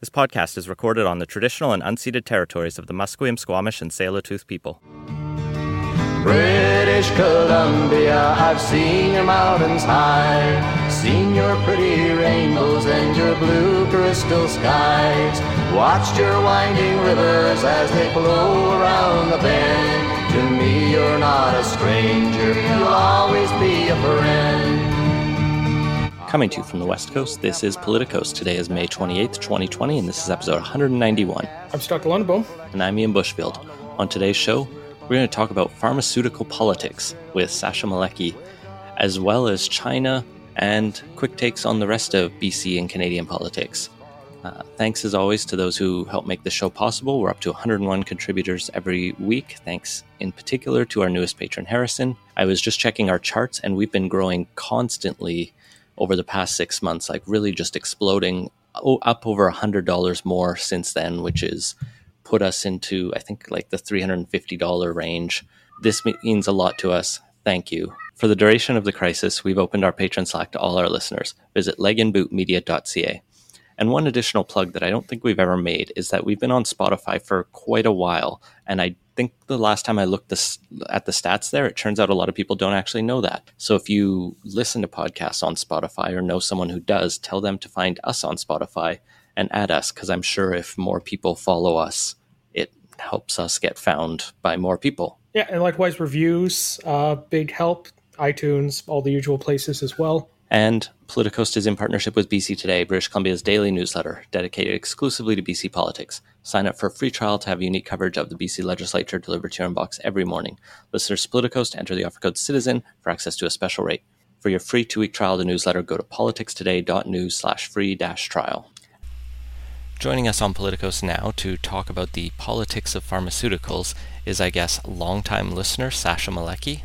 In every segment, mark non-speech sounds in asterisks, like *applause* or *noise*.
This podcast is recorded on the traditional and unceded territories of the Musqueam, Squamish, and Tsleil-Waututh people. British Columbia, I've seen your mountains high, seen your pretty rainbows and your blue crystal skies, watched your winding rivers as they flow around the bend. To me, you're not a stranger, you'll always be a friend. Coming to you from the West Coast, this is Politicoast. Today is May 28th, 2020, and this is episode 191. I'm Scott Lundboom. And I'm Ian Bushfield. On today's show, we're going to talk about pharmaceutical politics with Sasha Maleki, as well as China and quick takes on the rest of BC and Canadian politics. Uh, thanks as always to those who help make the show possible. We're up to 101 contributors every week. Thanks in particular to our newest patron, Harrison. I was just checking our charts, and we've been growing constantly over the past six months, like really just exploding oh, up over a hundred dollars more since then, which is put us into I think like the three hundred and fifty dollar range. This means a lot to us. Thank you. For the duration of the crisis, we've opened our patron Slack to all our listeners. Visit legandbootmedia.ca. And one additional plug that I don't think we've ever made is that we've been on Spotify for quite a while, and I think the last time I looked this, at the stats there, it turns out a lot of people don't actually know that. So if you listen to podcasts on Spotify or know someone who does, tell them to find us on Spotify and add us, because I'm sure if more people follow us, it helps us get found by more people. Yeah, and likewise, reviews, uh, big help. iTunes, all the usual places as well. And Politicoast is in partnership with BC Today, British Columbia's daily newsletter dedicated exclusively to BC politics. Sign up for a free trial to have unique coverage of the BC legislature delivered to your inbox every morning. Listeners Politicoast enter the offer code CITIZEN for access to a special rate. For your free two-week trial the newsletter, go to politicstoday.news slash free dash trial. Joining us on Politicoast now to talk about the politics of pharmaceuticals is, I guess, longtime listener Sasha Maleki.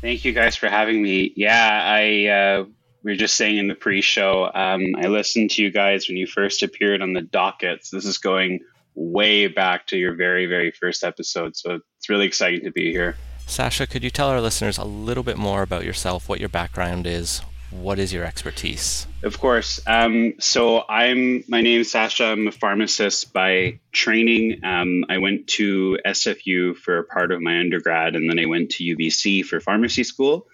Thank you guys for having me. Yeah, I uh, we were just saying in the pre-show. Um, I listened to you guys when you first appeared on the dockets. This is going way back to your very, very first episode, so it's really exciting to be here. Sasha, could you tell our listeners a little bit more about yourself, what your background is, what is your expertise? Of course. Um, so I'm my name is Sasha. I'm a pharmacist by training. Um, I went to SFU for part of my undergrad, and then I went to UBC for pharmacy school.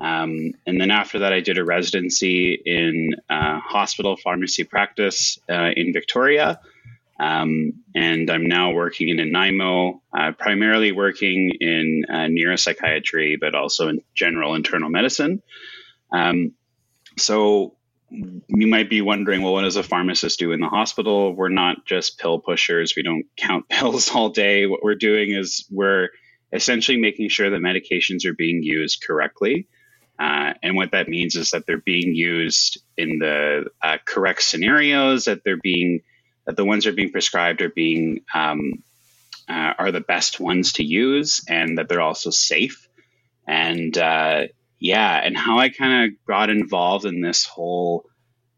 Um, and then after that, I did a residency in uh, hospital pharmacy practice uh, in Victoria. Um, and I'm now working in Nanaimo, uh, primarily working in uh, neuropsychiatry, but also in general internal medicine. Um, so you might be wondering, well, what does a pharmacist do in the hospital? We're not just pill pushers. We don't count *laughs* pills all day. What we're doing is we're essentially making sure that medications are being used correctly. Uh, and what that means is that they're being used in the uh, correct scenarios, that they're being, that the ones that are being prescribed are being, um, uh, are the best ones to use, and that they're also safe. And uh, yeah, and how I kind of got involved in this whole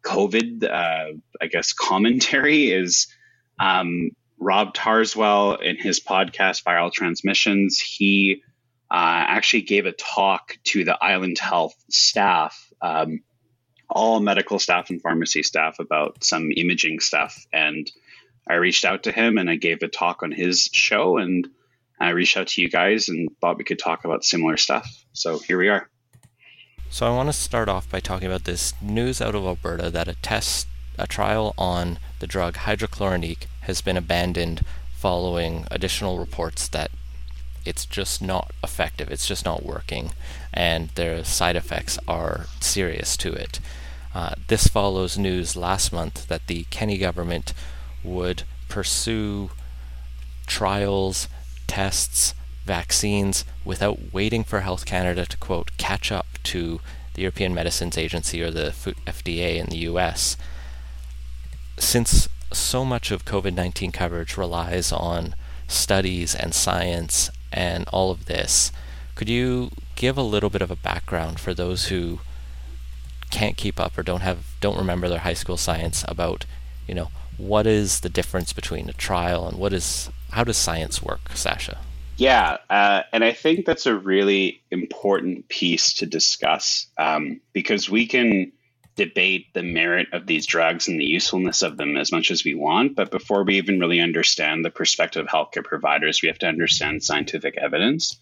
COVID, uh, I guess, commentary is um, Rob Tarzwell in his podcast, Viral Transmissions. He uh, actually gave a talk to the Island Health staff, um, all medical staff and pharmacy staff, about some imaging stuff. And I reached out to him and I gave a talk on his show. And I reached out to you guys and thought we could talk about similar stuff. So here we are. So I want to start off by talking about this news out of Alberta that a test, a trial on the drug hydroxychloroquine has been abandoned following additional reports that it's just not effective. It's just not working, and their side effects are serious to it. Uh, this follows news last month that the Kenney government would pursue trials, tests, vaccines without waiting for Health Canada to quote catch up to the European Medicines Agency or the FDA in the US. Since so much of COVID 19 coverage relies on studies and science and all of this. Could you give a little bit of a background for those who can't keep up or don't have don't remember their high school science about, you know, what is the difference between a trial and what is how does science work, Sasha? Yeah, uh, and I think that's a really important piece to discuss um, because we can debate the merit of these drugs and the usefulness of them as much as we want. But before we even really understand the perspective of healthcare providers, we have to understand scientific evidence.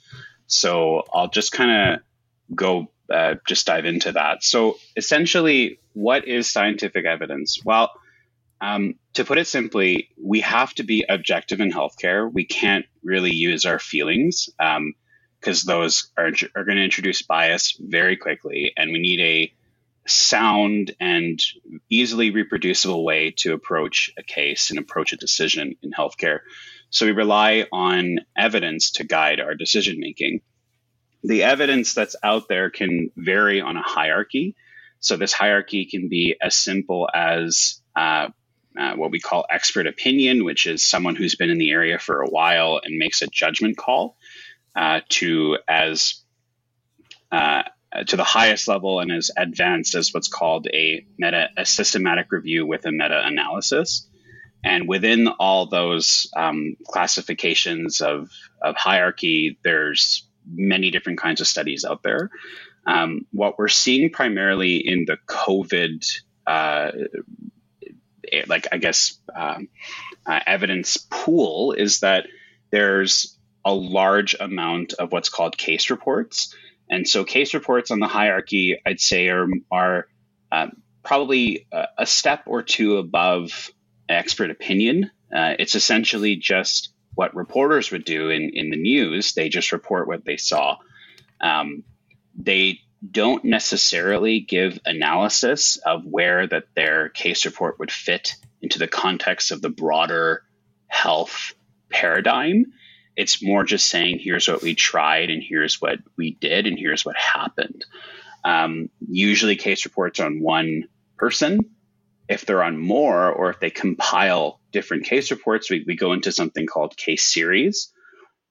So I'll just kind of go uh, just dive into that. So essentially, what is scientific evidence? Well, um, to put it simply, we have to be objective in healthcare. We can't really use our feelings because um, those are, are going to introduce bias very quickly, and we need a sound and easily reproducible way to approach a case and approach a decision in healthcare. So we rely on evidence to guide our decision making. The evidence that's out there can vary on a hierarchy. So this hierarchy can be as simple as uh, uh, what we call expert opinion, which is someone who's been in the area for a while and makes a judgment call, uh, to as uh, to the highest level and as advanced as what's called a meta a systematic review with a meta analysis. And within all those um, classifications of, of hierarchy, there's many different kinds of studies out there. Um, what we're seeing primarily in the COVID uh, like I guess um, uh, evidence pool is that there's a large amount of what's called case reports, and so case reports on the hierarchy, I'd say, are are um, probably a, step or two above expert opinion. Uh, it's essentially just what reporters would do in in the news. They just report what they saw. Um, they don't necessarily give analysis of where that their case report would fit into the context of the broader health paradigm. It's more just saying, here's what we tried, and here's what we did, and here's what happened. Um, usually, case reports on one person. If they're on more, or if they compile different case reports, we, we go into something called case series.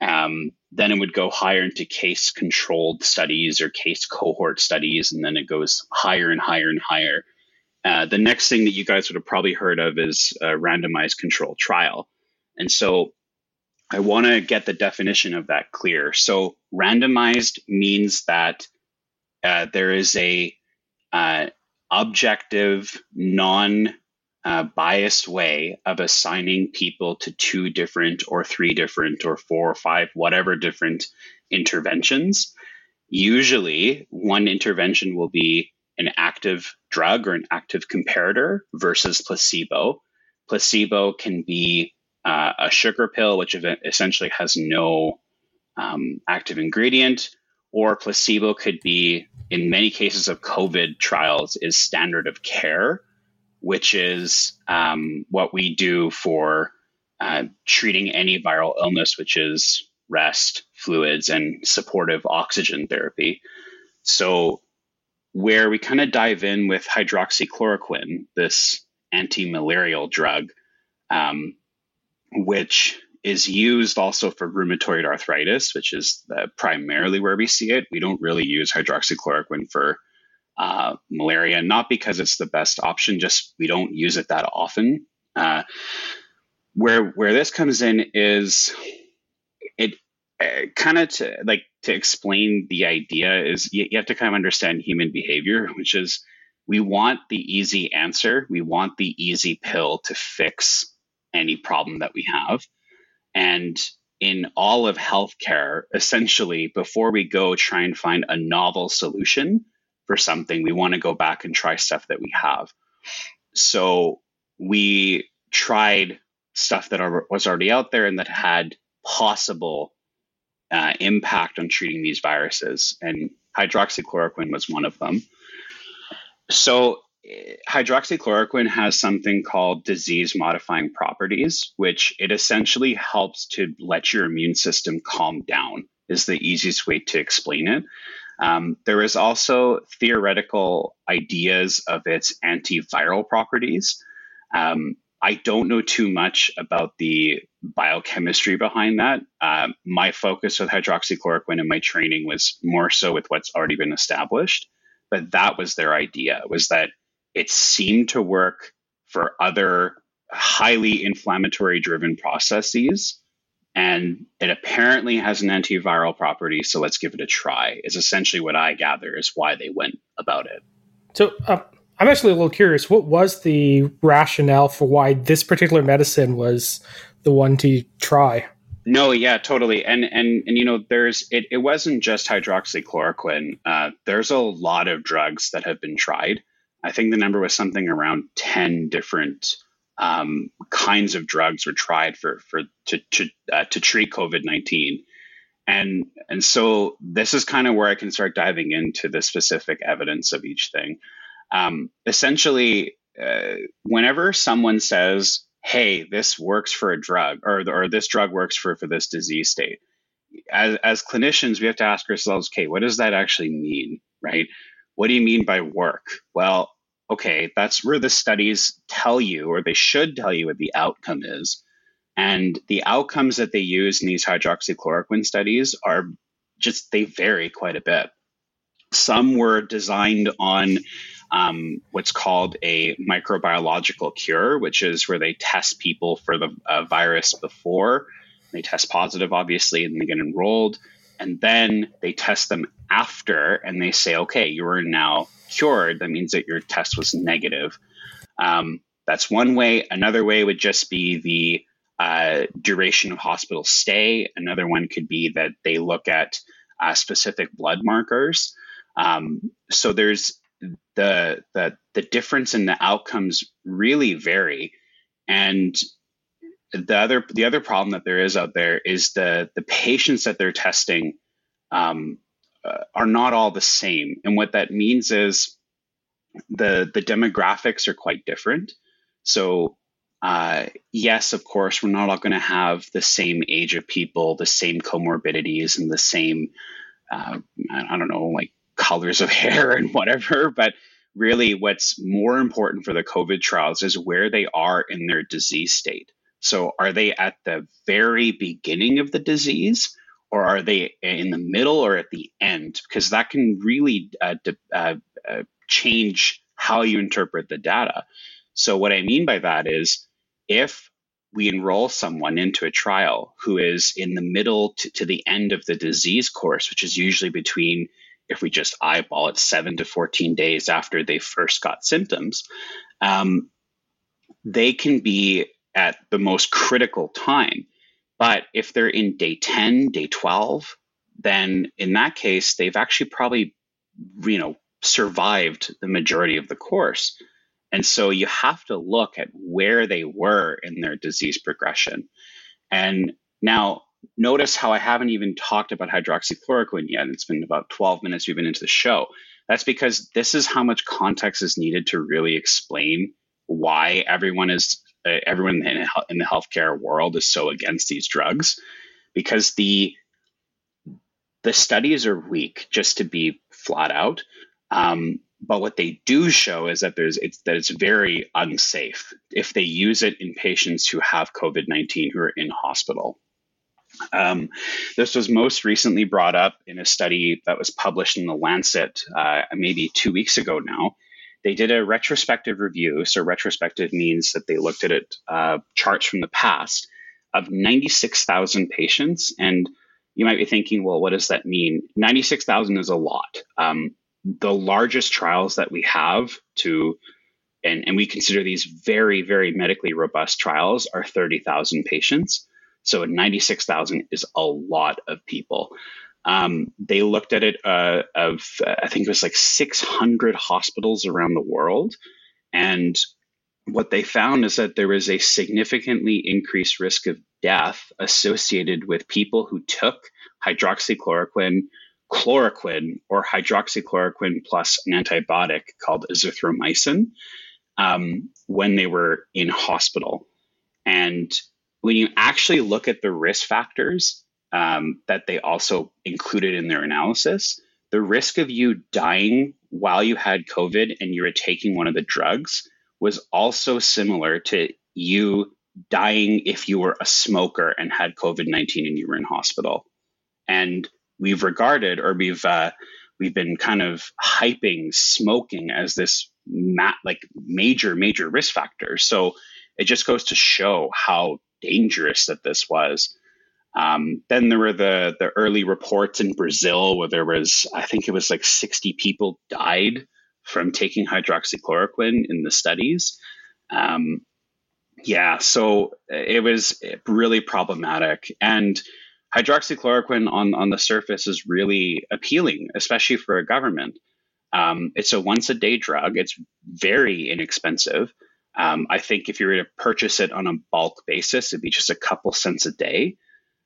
Um, then it would go higher into case controlled studies or case cohort studies, and then it goes higher and higher and higher. Uh, the next thing that you guys would have probably heard of is a randomized control trial. And so I want to get the definition of that clear. So, randomized means that uh, there is a uh, objective, non uh, biased way of assigning people to two different or three different or four or five, whatever different interventions. Usually, one intervention will be an active drug or an active comparator versus placebo. Placebo can be uh, a sugar pill, which essentially has no um, active ingredient, or placebo could be, in many cases of COVID trials, is standard of care which is um, what we do for uh, treating any viral illness, which is rest, fluids, and supportive oxygen therapy. So, where we kind of dive in with hydroxychloroquine, this anti malarial drug, um, which is used also for rheumatoid arthritis, which is primarily where we see it. We don't really use hydroxychloroquine for uh, malaria, not because it's the best option, just we don't use it that often. Uh, where where this comes in is it uh, kind of to like to explain the idea is you, you have to kind of understand human behavior, which is we want the easy answer, we want the easy pill to fix any problem that we have, and in all of healthcare, essentially, before we go try and find a novel solution, for something, we want to go back and try stuff that we have. So we tried stuff that are, was already out there and that had possible uh, impact on treating these viruses, and hydroxychloroquine was one of them. So hydroxychloroquine has something called disease modifying properties, which it essentially helps to let your immune system calm down, is the easiest way to explain it. Um, there is also theoretical ideas of its antiviral properties. Um, I don't know too much about the biochemistry behind that. Uh, my focus with hydroxychloroquine in my training was more so with what's already been established, but that was their idea was that it seemed to work for other highly inflammatory driven processes and it apparently has an antiviral property so let's give it a try is essentially what i gather is why they went about it so uh, I'm actually a little curious. What was the rationale for why this particular medicine was the one to try? No, yeah, totally. And and and you know, there's it. It wasn't just hydroxychloroquine. Uh, there's a lot of drugs that have been tried. I think the number was something around ten different um, kinds of drugs were tried for for to to uh, to treat COVID nineteen. And and so this is kind of where I can start diving into the specific evidence of each thing. Um, essentially, uh, whenever someone says hey, this works for a drug or, or this drug works for, for this disease state. As, as clinicians, we have to ask ourselves, okay, what does that actually mean, right? What do you mean by work? Well, okay, that's where the studies tell you, or they should tell you what the outcome is. And the outcomes that they use in these hydroxychloroquine studies are just, they vary quite a bit. Some were designed on um, what's called a microbiological cure, which is where they test people for the uh, virus before they test positive, obviously, and they get enrolled. And then they test them after and they say, okay, you are now cured. That means that your test was negative. Um, that's one way. Another way would just be the uh, duration of hospital stay. Another one could be that they look at uh, specific blood markers. Um, so there's the the the difference in the outcomes really vary and the other the other problem that there is out there is the the patients that they're testing um, uh, are not all the same and what that means is the the demographics are quite different so uh, yes of course we're not all going to have the same age of people the same comorbidities and the same uh, I don't know like colors of *laughs* hair and whatever. But really, what's more important for the COVID trials is where they are in their disease state. So, are they at the very beginning of the disease, or are they in the middle or at the end? Because that can really uh, uh, uh, change how you interpret the data. So, what I mean by that is if we enroll someone into a trial who is in the middle to, to the end of the disease course, which is usually between if we just eyeball it, seven to 14 days after they first got symptoms, um, they can be at the most critical time. But if they're in day 10, day 12, then in that case, they've actually probably, you know, survived the majority of the course. And so you have to look at where they were in their disease progression. And now notice how I haven't even talked about hydroxychloroquine yet. It's been about 12 minutes we've been into the show. That's because this is how much context is needed to really explain why everyone is everyone in, in the healthcare world is so against these drugs because the the studies are weak just to be flat out um, but what they do show is that there's it's that it's very unsafe if they use it in patients who have covid-19 who are in hospital um, this was most recently brought up in a study that was published in the Lancet uh, maybe two weeks ago now. They did a retrospective review. So, retrospective means that they looked at it, uh, charts from the past of 96,000 patients. And you might be thinking, well, what does that mean? 96,000 is a lot. Um, the largest trials that we have to, and, and we consider these very, very medically robust trials, are 30,000 patients. So 96,000 is a lot of people. Um, they looked at it uh, of, uh, I think it was like 600 hospitals around the world. And what they found is that there was a significantly increased risk of death associated with people who took hydroxychloroquine, chloroquine, or hydroxychloroquine plus an antibiotic called azithromycin um, when they were in hospital. And when you actually look at the risk factors um, that they also included in their analysis, the risk of you dying while you had COVID and you were taking one of the drugs was also similar to you dying if you were a smoker and had COVID 19 and you were in hospital. And we've regarded or we've uh, we've been kind of hyping smoking as this ma- like major major risk factor. So it just goes to show how dangerous that this was. Um, then there were the the early reports in Brazil where there was, I think it was like 60 people died from taking hydroxychloroquine in the studies. Um, yeah, so it was really problematic. And hydroxychloroquine on, on the surface is really appealing, especially for a government. Um, it's a once a day drug, it's very inexpensive. Um, I think if you were to purchase it on a bulk basis, it'd be just a couple cents a day.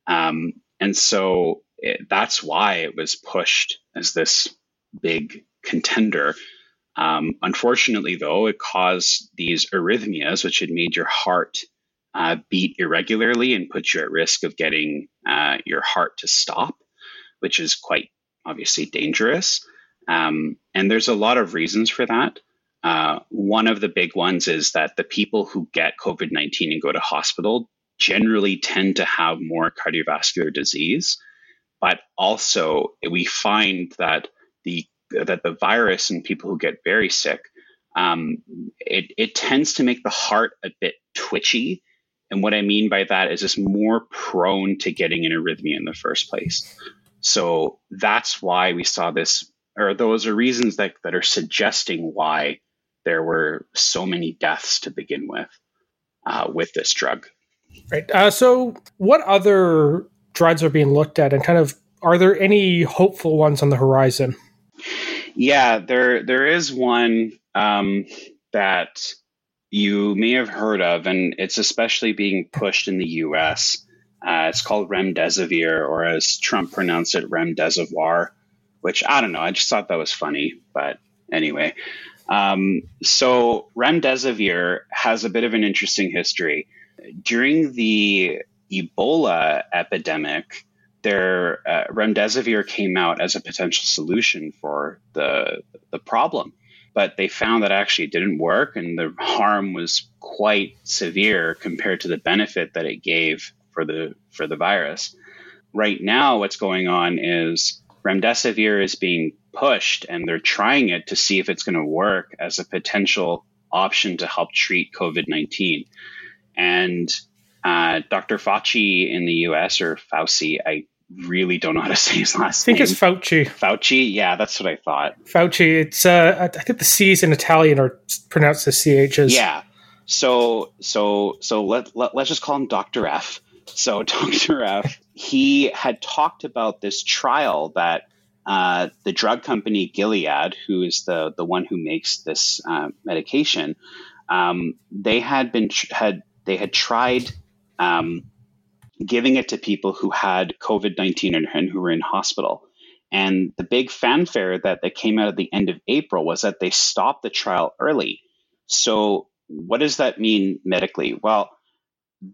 Um, and so it, that's why it was pushed as this big contender. Um, unfortunately, though, it caused these arrhythmias, which had made your heart uh, beat irregularly and put you at risk of getting uh, your heart to stop, which is quite obviously dangerous. Um, and there's a lot of reasons for that. Uh, one of the big ones is that the people who get COVID 19 and go to hospital generally tend to have more cardiovascular disease. But also, we find that the that the virus in people who get very sick, um, it, it tends to make the heart a bit twitchy. And what I mean by that is it's more prone to getting an arrhythmia in the first place. So that's why we saw this, or those are reasons that, that are suggesting why there were so many deaths to begin with uh, with this drug. Right. Uh, so, what other drugs are being looked at, and kind of are there any hopeful ones on the horizon? Yeah, there there is one um, that you may have heard of, and it's especially being pushed in the U.S. Uh, it's called remdesivir, or as Trump pronounced it, remdesivir, which I don't know. I just thought that was funny, but anyway. Um, so remdesivir has a bit of an interesting history. During the Ebola epidemic, their uh, remdesivir came out as a potential solution for the the problem, but they found that actually it didn't work, and the harm was quite severe compared to the benefit that it gave for the for the virus. Right now, what's going on is remdesivir is being pushed, and they're trying it to see if it's going to work as a potential option to help treat COVID nineteen. And uh, Dr. Fauci in the U.S. or Fauci, I really don't know how to *laughs* say his last name. I think name. it's Fauci. Fauci, yeah, that's what I thought. Fauci. It's uh, I think the C's in Italian are pronounced as CHs. Yeah. So so so let, let let's just call him Doctor F. So *laughs* Doctor F. He had talked about this trial that uh, the drug company Gilead, who is the the one who makes this uh, medication, um, they had been had they had tried um, giving it to people who had COVID 19 and, who were in hospital. And the big fanfare that, that came out at the end of April was that they stopped the trial early. So, what does that mean medically? Well,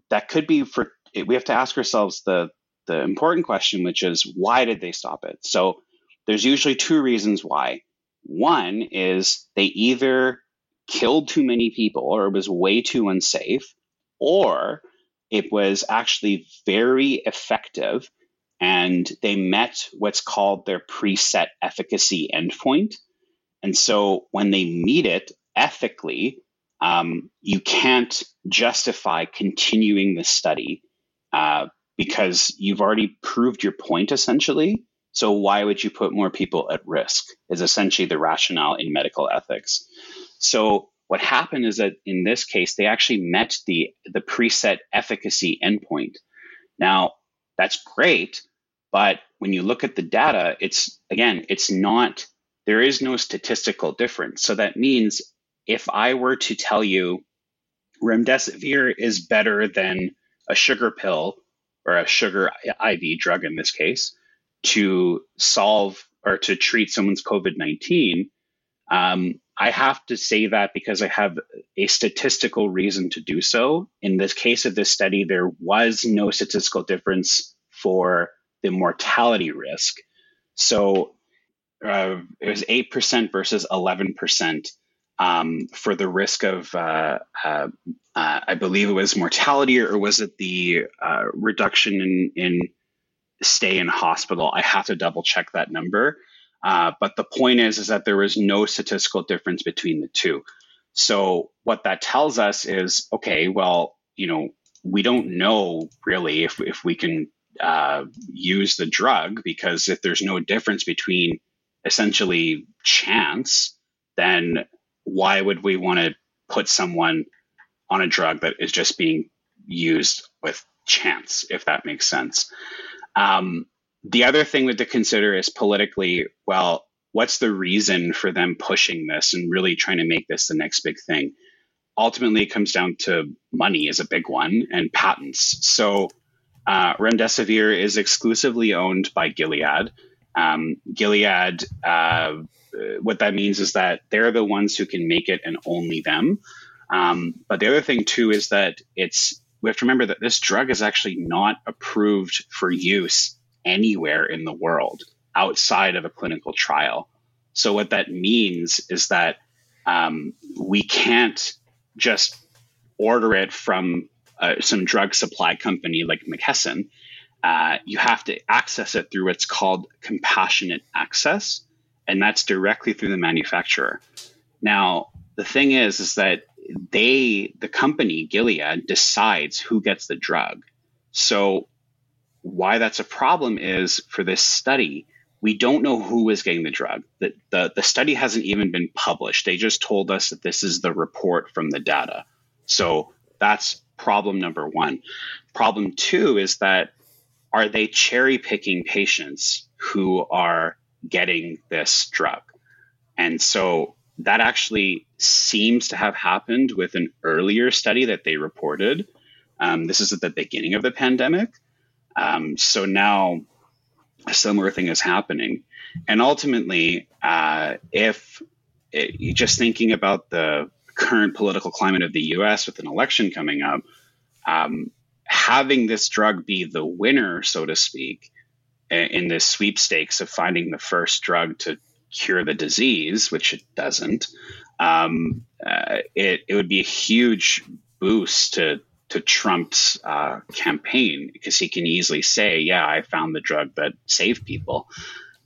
that could be for, we have to ask ourselves the, the important question, which is why did they stop it? So, there's usually two reasons why. One is they either killed too many people or it was way too unsafe, or it was actually very effective and they met what's called their preset efficacy endpoint. And so when they meet it ethically, um, you can't justify continuing the study uh, because you've already proved your point essentially. So why would you put more people at risk? Is essentially the rationale in medical ethics. So what happened is that in this case, they actually met the, the preset efficacy endpoint. Now, that's great, but when you look at the data, it's again, it's not, there is no statistical difference. So that means if I were to tell you remdesivir is better than a sugar pill or a sugar IV drug in this case to solve or to treat someone's COVID 19, um, I have to say that because I have a statistical reason to do so. In this case of this study, there was no statistical difference for the mortality risk. So uh, it was 8% versus 11% um, for the risk of, uh, uh, uh, I believe it was mortality or was it the uh, reduction in, in stay in hospital? I have to double check that number. Uh, but the point is, is that there is no statistical difference between the two. So what that tells us is, okay, well, you know, we don't know really if, if we can uh, use the drug because if there's no difference between essentially chance then why would we want to put someone on a drug that is just being used with chance, if that makes sense? Um, the other thing that to consider is politically, well, what's the reason for them pushing this and really trying to make this the next big thing? Ultimately, it comes down to money is a big one and patents. So, uh, remdesivir is exclusively owned by Gilead. Um, Gilead, uh, what that means is that they're the ones who can make it and only them. Um, but the other thing too is that it's we have to remember that this drug is actually not approved for use anywhere in the world outside of a clinical trial. So what that means is that um, we can't just order it from uh, some drug supply company like McKesson. Uh, you have to access it through what's called compassionate access, and that's directly through the manufacturer. Now, the thing is, is that they, the company Gilead, decides who gets the drug. So, why that's a problem is for this study, we don't know who is getting the drug. The, the, the study hasn't even been published. They just told us that this is the report from the data. So that's problem number one. Problem two is that are they cherry picking patients who are getting this drug? And so that actually seems to have happened with an earlier study that they reported. Um, this is at the beginning of the pandemic. Um, so now a similar thing is happening. And ultimately, uh, if it, just thinking about the current political climate of the US with an election coming up, um, having this drug be the winner, so to speak, in this sweepstakes of finding the first drug to cure the disease, which it doesn't, um, uh, it, it would be a huge boost to to Trump's uh, campaign because he can easily say, "Yeah, I found the drug that saved people."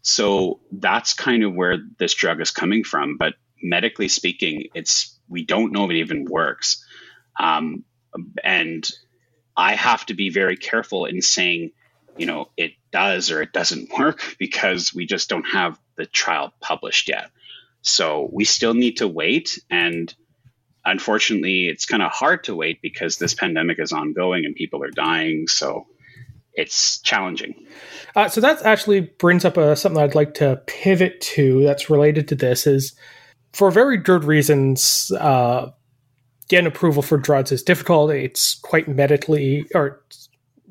So that's kind of where this drug is coming from. But medically speaking, it's we don't know if it even works, um, and I have to be very careful in saying, you know, it does or it doesn't *laughs* work because we just don't have the trial published yet. So we still need to wait and unfortunately, it's kind of hard to wait because this pandemic is ongoing and people are dying. So it's challenging. Uh, so that actually brings up a, uh, something I'd like to pivot to that's related to this is for very good reasons, uh, getting approval for drugs is difficult. It's quite medically or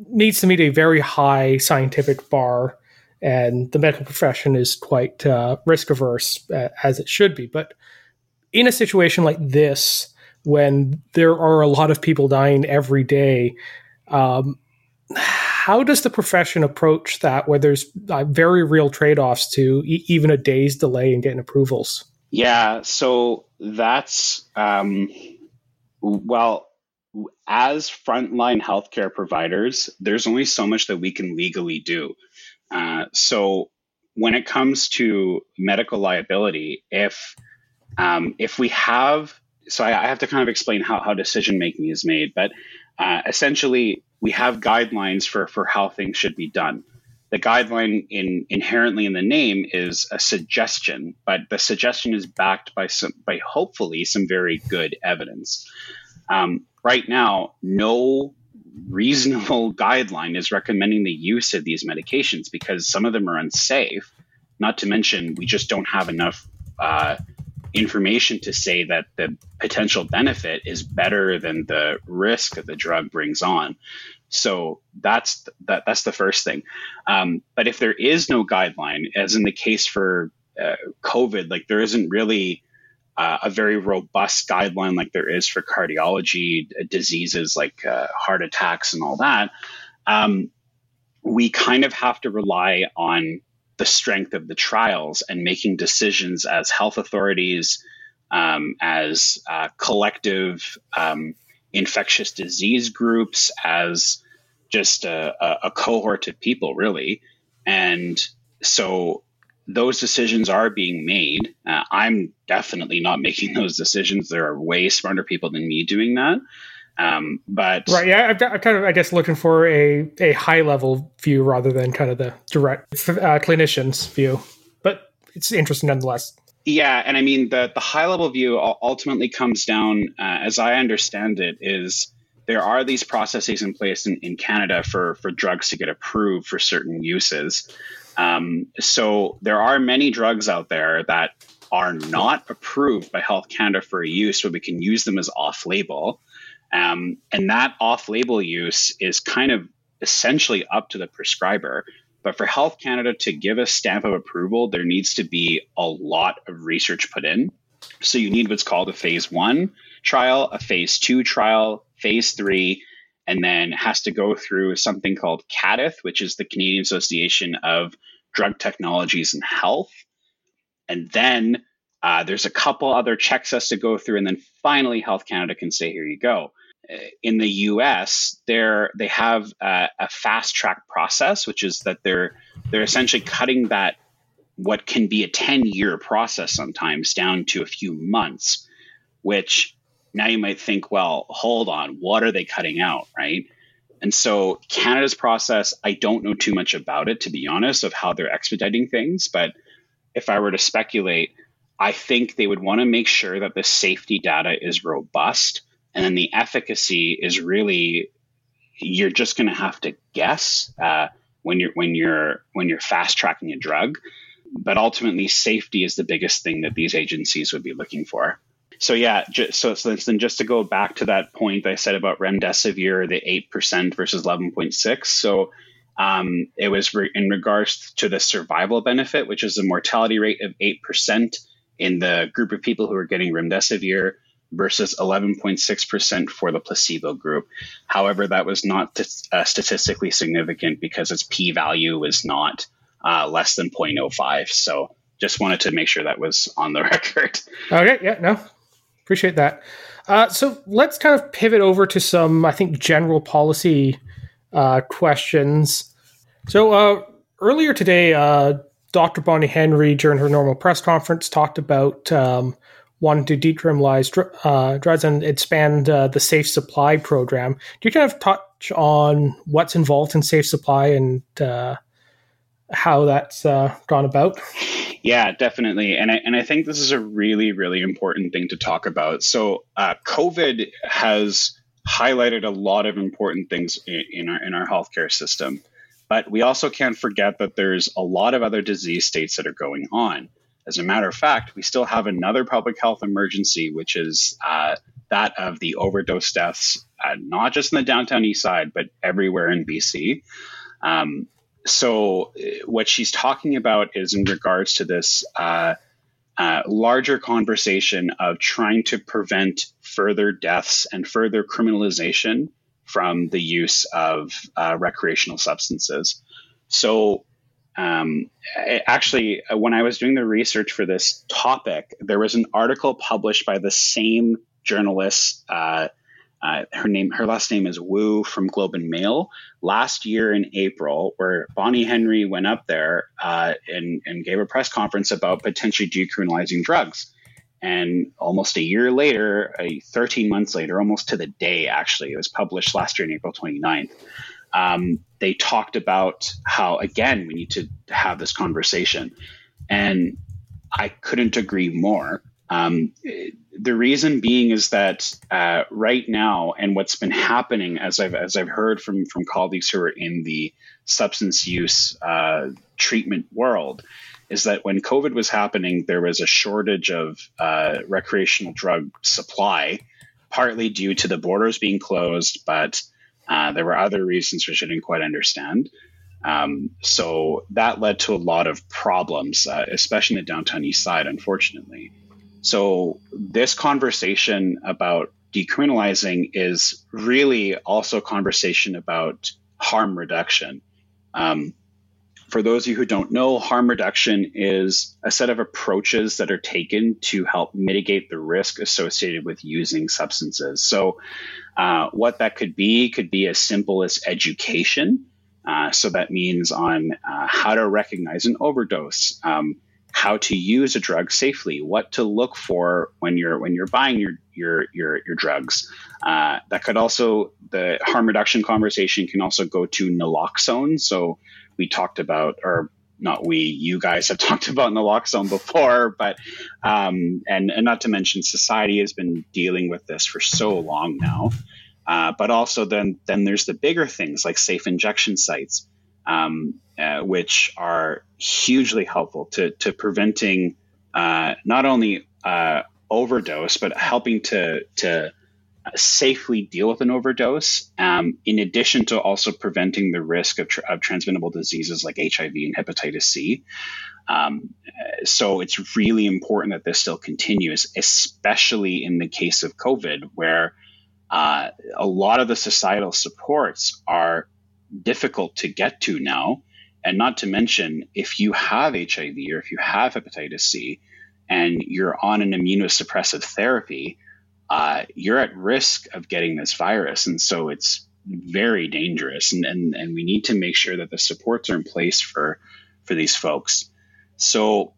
needs to meet a very high scientific bar. And the medical profession is quite uh, risk averse, uh, as it should be. But in a situation like this, when there are a lot of people dying every day, um, how does the profession approach that where there's uh, very real trade offs to e- even a day's delay in getting approvals? Yeah, so that's, um, well, as frontline healthcare providers, there's only so much that we can legally do. Uh, so when it comes to medical liability, if um, if we have, so I, I, have to kind of explain how, how decision making is made, but uh, essentially we have guidelines for, for how things should be done. The guideline in inherently in the name is a suggestion, but the suggestion is backed by some by hopefully some very good evidence. Um, right now, no reasonable *laughs* guideline is recommending the use of these medications because some of them are unsafe. Not to mention, we just don't have enough uh, information to say that the potential benefit is better than the risk that the drug brings on. So that's that, that's the first thing. Um, but if there is no guideline, as in the case for uh, COVID, like there isn't really uh, a very robust guideline like there is for cardiology diseases like uh, heart attacks and all that. Um, we kind of have to rely on the strength of the trials and making decisions as health authorities, um, as uh, collective um, infectious disease groups, as just a, a, cohort of people, really. And so those decisions are being made. Uh, I'm definitely not *laughs* making those decisions. There are way smarter people than me doing that. Um, but right, yeah, I've, got, kind of, I guess, looking for a a high level view rather than kind of the direct uh, clinician's view. But it's interesting nonetheless. Yeah, and I mean the the high level view ultimately comes down, uh, as I understand it, is there are these processes in place in, in Canada for for drugs to get approved for certain uses. Um, so there are many drugs out there that are not approved by Health Canada for use, but we can use them as off label. Um, and that off label use is kind of essentially up to the prescriber. But for Health Canada to give a stamp of approval, there needs to be a lot of research put in. So you need what's called a phase one trial, a phase two trial, phase three, and then has to go through something called CADTH, which is the Canadian Association of Drug Technologies and Health. And then uh, there's a couple other checks has to go through, and then finally Health Canada can say, "Here you go." Uh, in the U.S., they're they have a, a fast track process, which is that they're they're essentially cutting that what can be a 10 year process sometimes down to a few months, which now you might think, well, hold on, what are they cutting out, right? And so Canada's process, I don't know too much about it, to be honest, of how they're expediting things. But if I were to speculate, I think they would want to make sure that the safety data is robust and then the efficacy is really you're just going to have to guess uh, when you're when you're when you're fast tracking a drug. But ultimately safety is the biggest thing that these agencies would be looking for. So yeah just, so, so then just to go back to that point i said about remdesivir the 8% versus 11.6 so um, it was re- in regards to the survival benefit which is a mortality rate of 8% in the group of people who are getting remdesivir versus 11.6% for the placebo group. However, that was not uh, statistically significant because its p value was not uh, less than 0.05. So just wanted to make sure that was on the *laughs* record. Okay, yeah, no, appreciate that. Uh, so let's kind of pivot over to some, I think, general policy uh, questions. So uh, earlier today, uh, Dr. Bonnie Henry, during her normal press conference, talked about um, wanted to decriminalize uh, drugs and expand uh, the safe supply program. Do you kind of touch on what's involved in safe supply and uh, how that's uh, gone about? Yeah, definitely, and I, and I think this is a really really important thing to talk about. So, uh, COVID has highlighted a lot of important things in, in our in our healthcare system, but we also can't forget that there's a lot of other disease states that are going on. As a matter of fact, we still have another public health emergency, which is uh, that of the overdose deaths, uh, not just in the downtown east side, but everywhere in BC. Um, so, uh, what she's talking about is in regards to this uh, uh, larger conversation of trying to prevent further deaths and further criminalization from the use of uh, recreational substances. So, um, actually, uh, when I was doing the research for this topic, there was an article published by the same journalist. Uh, uh, her name, her last name is Woo from Globe and Mail. Last year in April, where Bonnie Henry went up there uh, and, and gave a press conference about potentially decriminalizing drugs. And almost a year later, a 13 months later, almost to the day, actually, it was published last year in April 29th um, they talked about how, again, we need to have this conversation. And I couldn't agree more. Um, the reason being is that uh, right now, and what's been happening, as I've as I've heard from from colleagues who are in the substance use uh, treatment world, is that when COVID was happening, there was a shortage of uh, recreational drug supply, partly due to the borders being closed, but uh, there were other reasons which I didn't quite understand. Um, so that led to a lot of problems, uh, especially in the downtown east side, unfortunately. So this conversation about decriminalizing is really also a conversation about harm reduction. Um, for those of you who don't know, harm reduction is a set of approaches that are taken to help mitigate the risk associated with using substances. So, uh, what that could be could be as simple as education. Uh, so, that means on uh, how to recognize an overdose. Um, how to use a drug safely, what to look for when you're when you're buying your your your, your drugs. Uh, that could also the harm reduction conversation can also go to naloxone. So we talked about, or not we, you guys have *laughs* talked about zone before, but um, and and not to mention society has been dealing with this for so long now. Uh, but also then then there's the bigger things like safe injection sites, um, uh, which are hugely helpful to to preventing uh, not only uh, overdose but helping to to safely deal with an overdose, um, in addition to also preventing the risk of, of, transmittable diseases like HIV and hepatitis C. Um, so it's really important that this still continues, especially in the case of COVID, where uh, a lot of the societal supports are difficult to get to now. And not to mention, if you have HIV or if you have hepatitis C and you're on an immunosuppressive therapy, uh, you're at risk of getting this virus. And so it's very dangerous. And, and, and we need to make sure that the supports are in place for, for these folks. So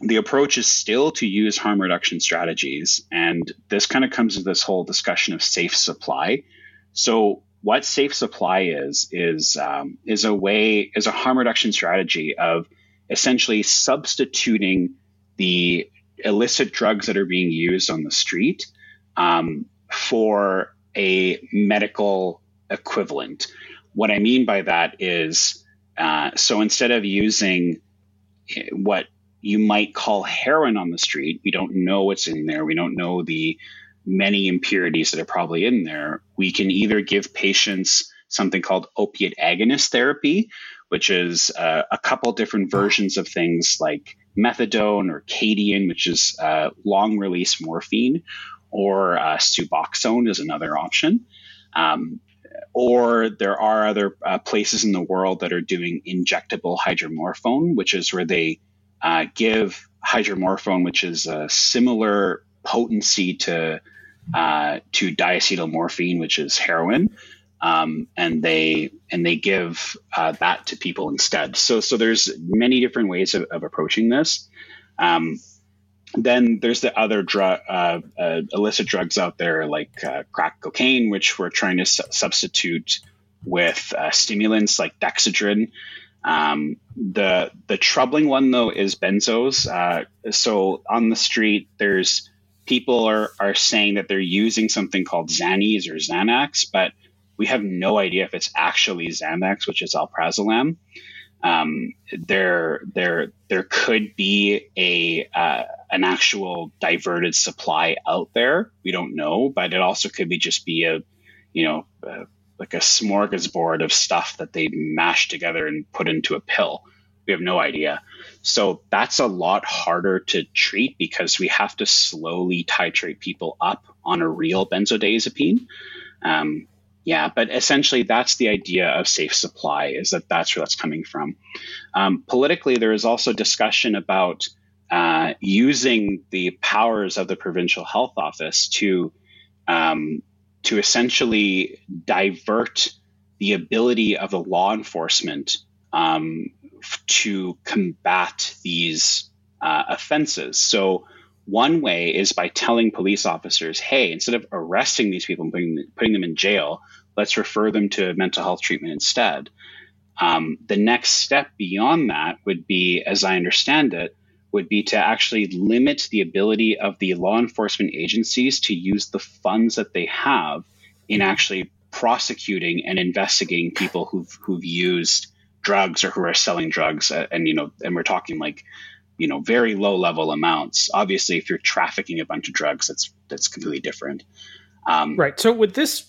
the approach is still to use harm reduction strategies. And this kind of comes to this whole discussion of safe supply. So what safe supply is is um, is a way is a harm reduction strategy of essentially substituting the illicit drugs that are being used on the street um, for a medical equivalent. What I mean by that is uh, so instead of using what you might call heroin on the street, we don't know what's in there, we don't know the many impurities that are probably in there. We can either give patients something called opiate agonist therapy, which is uh, a couple different versions of things like methadone or Kadian, which is uh, long release morphine, or uh, Suboxone is another option. Um, or there are other uh, places in the world that are doing injectable hydromorphone, which is where they uh, give hydromorphone, which is a similar potency to uh, to diacetylmorphine, which is heroin, um, and they and they give uh, that to people instead. So so there's many different ways of, of approaching this. Um, then there's the other drug, uh, uh, illicit drugs out there like uh, crack cocaine, which we're trying to su- substitute with uh, stimulants like dexedrine. Um, the the troubling one though is benzos. Uh, so on the street, there's people are are saying that they're using something called Xannies or Xanax, but we have no idea if it's actually Xanax, which is alprazolam. Um, there, there, there could be a uh, an actual diverted supply out there. We don't know, but it also could be just be a, you know, uh, like a smorgasbord of stuff that they mash together and put into a pill. We have no idea. So that's a lot harder to treat because we have to slowly titrate people up on a real benzodiazepine. Um, yeah, but essentially that's the idea of safe supply is that that's where that's coming from. Um, politically, there is also discussion about uh, using the powers of the provincial health office to um, to essentially divert the ability of the law enforcement um, to combat these uh, offenses. So one way is by telling police officers, hey, instead of arresting these people and putting, putting them in jail, let's refer them to mental health treatment instead. Um, the next step beyond that would be, as I understand it, would be to actually limit the ability of the law enforcement agencies to use the funds that they have in actually prosecuting and investigating people who've who've used drugs or who are selling drugs uh, and you know and we're talking like you know very low level amounts. Obviously if you're trafficking a bunch of drugs that's that's completely different. Um, right. So would this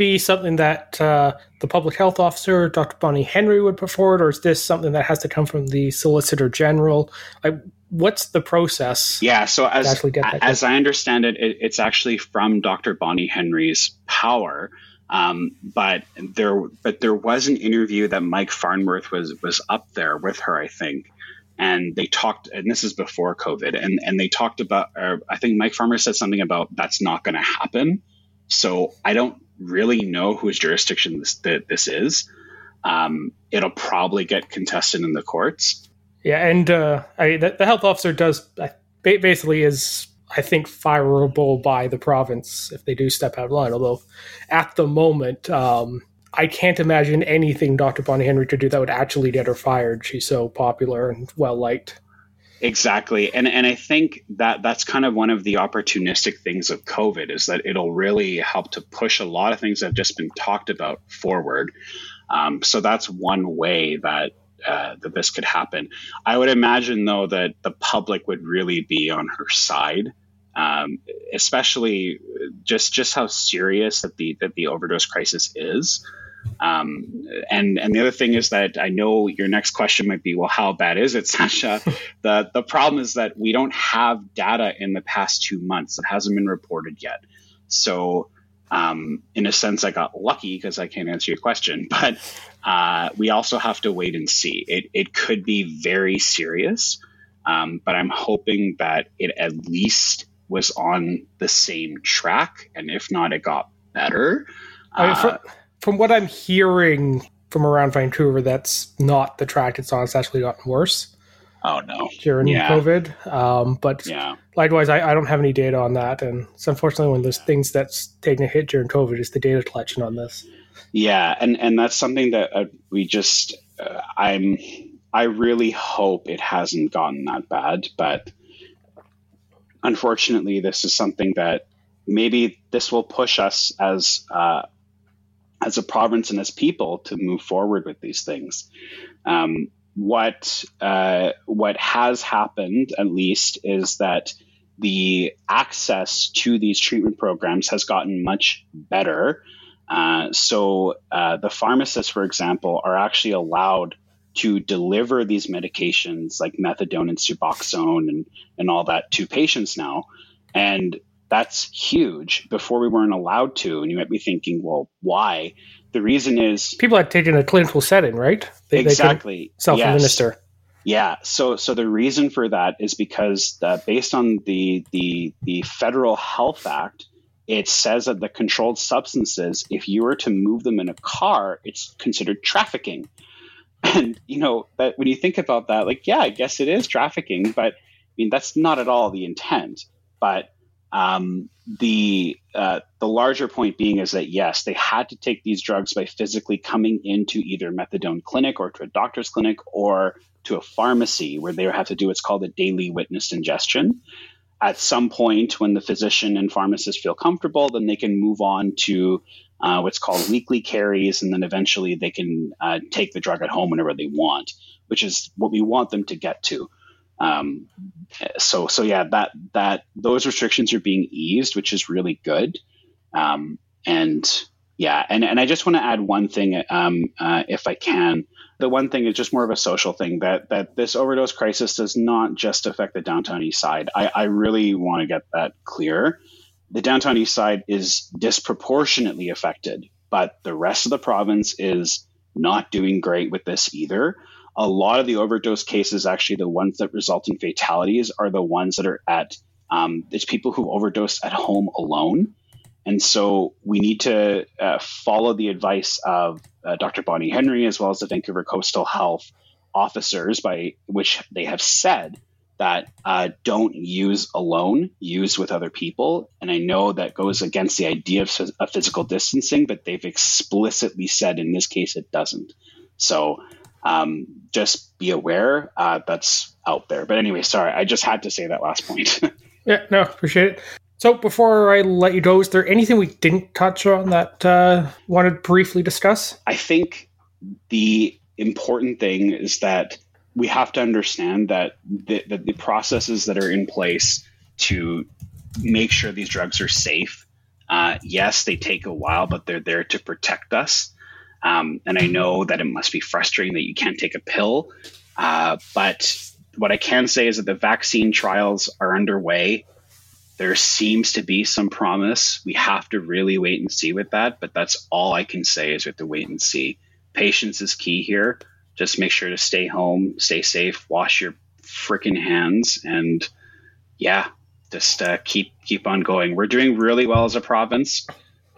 be something that uh, the public health officer dr bonnie henry would put forward or is this something that has to come from the solicitor general? Like what's the process yeah so as as i understand it, it, it's actually from dr bonnie henry's power um, but there but there was an interview that mike farnworth was was up there with her i think and they talked and this is before covid and and they talked about i think mike farmer said something about that's not going to happen. So i don't really know whose jurisdiction this that this is um, it'll probably get contested in the courts yeah and uh, I, the, the, health officer does basically is i think fireable by the province if they do step out of line although at the moment um, I can't imagine anything Dr. Bonnie Henry could do that would actually get her fired. She's so popular and well liked. Exactly. And and I think that that's kind of one of the opportunistic things of COVID is that it'll really help to push a lot of things that have just been talked about forward. Um, so that's one way that uh, that this could happen. I would imagine though that the public would really be on her side, um, especially just just how serious that the that the overdose crisis is. Um, and and the other thing is that I know your next question might be, well, how bad is it, *laughs* Sasha? the the problem is that we don't have data in the past two months. It hasn't been reported yet. So um, in a sense, I got lucky because I can't answer your question. *laughs* But uh, we also have to wait and see. It it could be very serious. Um, but I'm hoping that it at least was on the same track, and if not, it got better. I mean, for- from what I'm hearing from around Vancouver, that's not the track it's on. It's actually gotten worse. Oh no! During yeah. COVID, um, but yeah. likewise, I, I, don't have any data on that, and it's unfortunately one of those things that's taking a hit during COVID is the data collection on this. Yeah, and and that's something that uh, we just uh, I'm I really hope it hasn't gotten that bad, but unfortunately, this is something that maybe this will push us as uh, as a province and as people to move forward with these things. Um, what uh, what has happened, at least, is that the access to these treatment programs has gotten much better. Uh, so uh, the pharmacists, for example, are actually allowed to deliver these medications like methadone and suboxone and, and all that to patients now. And that's huge. Before we weren't allowed to, and you might be thinking, well, why? The reason is people had taken a clinical setting, right? They, exactly. They self-administer. Yes. Yeah. So, so the reason for that is because uh, based on the the the Federal Health Act, it says that the controlled substances, if you were to move them in a car, it's considered trafficking. And you know that when you think about that, like, yeah, I guess it is trafficking, but I mean that's not at all the intent. But um, the uh, the larger point being is that yes, they had to take these drugs by physically coming into either methadone clinic or to a doctor's clinic or to a pharmacy where they have to do what's called a daily witness ingestion. At some point, when the physician and pharmacist feel comfortable, then they can move on to uh, what's called weekly carries, and then eventually they can uh, take the drug at home whenever they want, which is what we want them to get to. Um, so so yeah, that that those restrictions are being eased, which is really good. Um, and yeah, and and I just want to add one thing, um, uh, if I can. The one thing is just more of a social thing that that this overdose crisis does not just affect the downtown east side. I, I really want to get that clear. The downtown east side is disproportionately affected, but the rest of the province is not doing great with this either a lot of the overdose cases, actually, the ones that result in fatalities, are the ones that are at um, it's people who overdose at home alone. And so we need to uh, follow the advice of uh, Dr. Bonnie Henry as well as the Vancouver Coastal Health officers, by which they have said that uh, don't use alone, use with other people. And I know that goes against the idea of, of physical distancing, but they've explicitly said in this case it doesn't. So um, just be aware uh, that's out there. But anyway, sorry, I just had to say that last point. *laughs* yeah, no, appreciate it. So before I let you go, is there anything we didn't touch on that uh, wanted to briefly discuss? I think the important thing is that we have to understand that the, the, the processes that are in place to make sure these drugs are safe. Uh, yes, they take a while, but they're there to protect us. Um, and I know that it must be frustrating that you can't take a pill. Uh, but what I can say is that the vaccine trials are underway. There seems to be some promise. We have to really wait and see with that. But that's all I can say is we have to wait and see. Patience is key here. Just make sure to stay home, stay safe, wash your freaking hands, and yeah, just uh, keep keep on going. We're doing really well as a province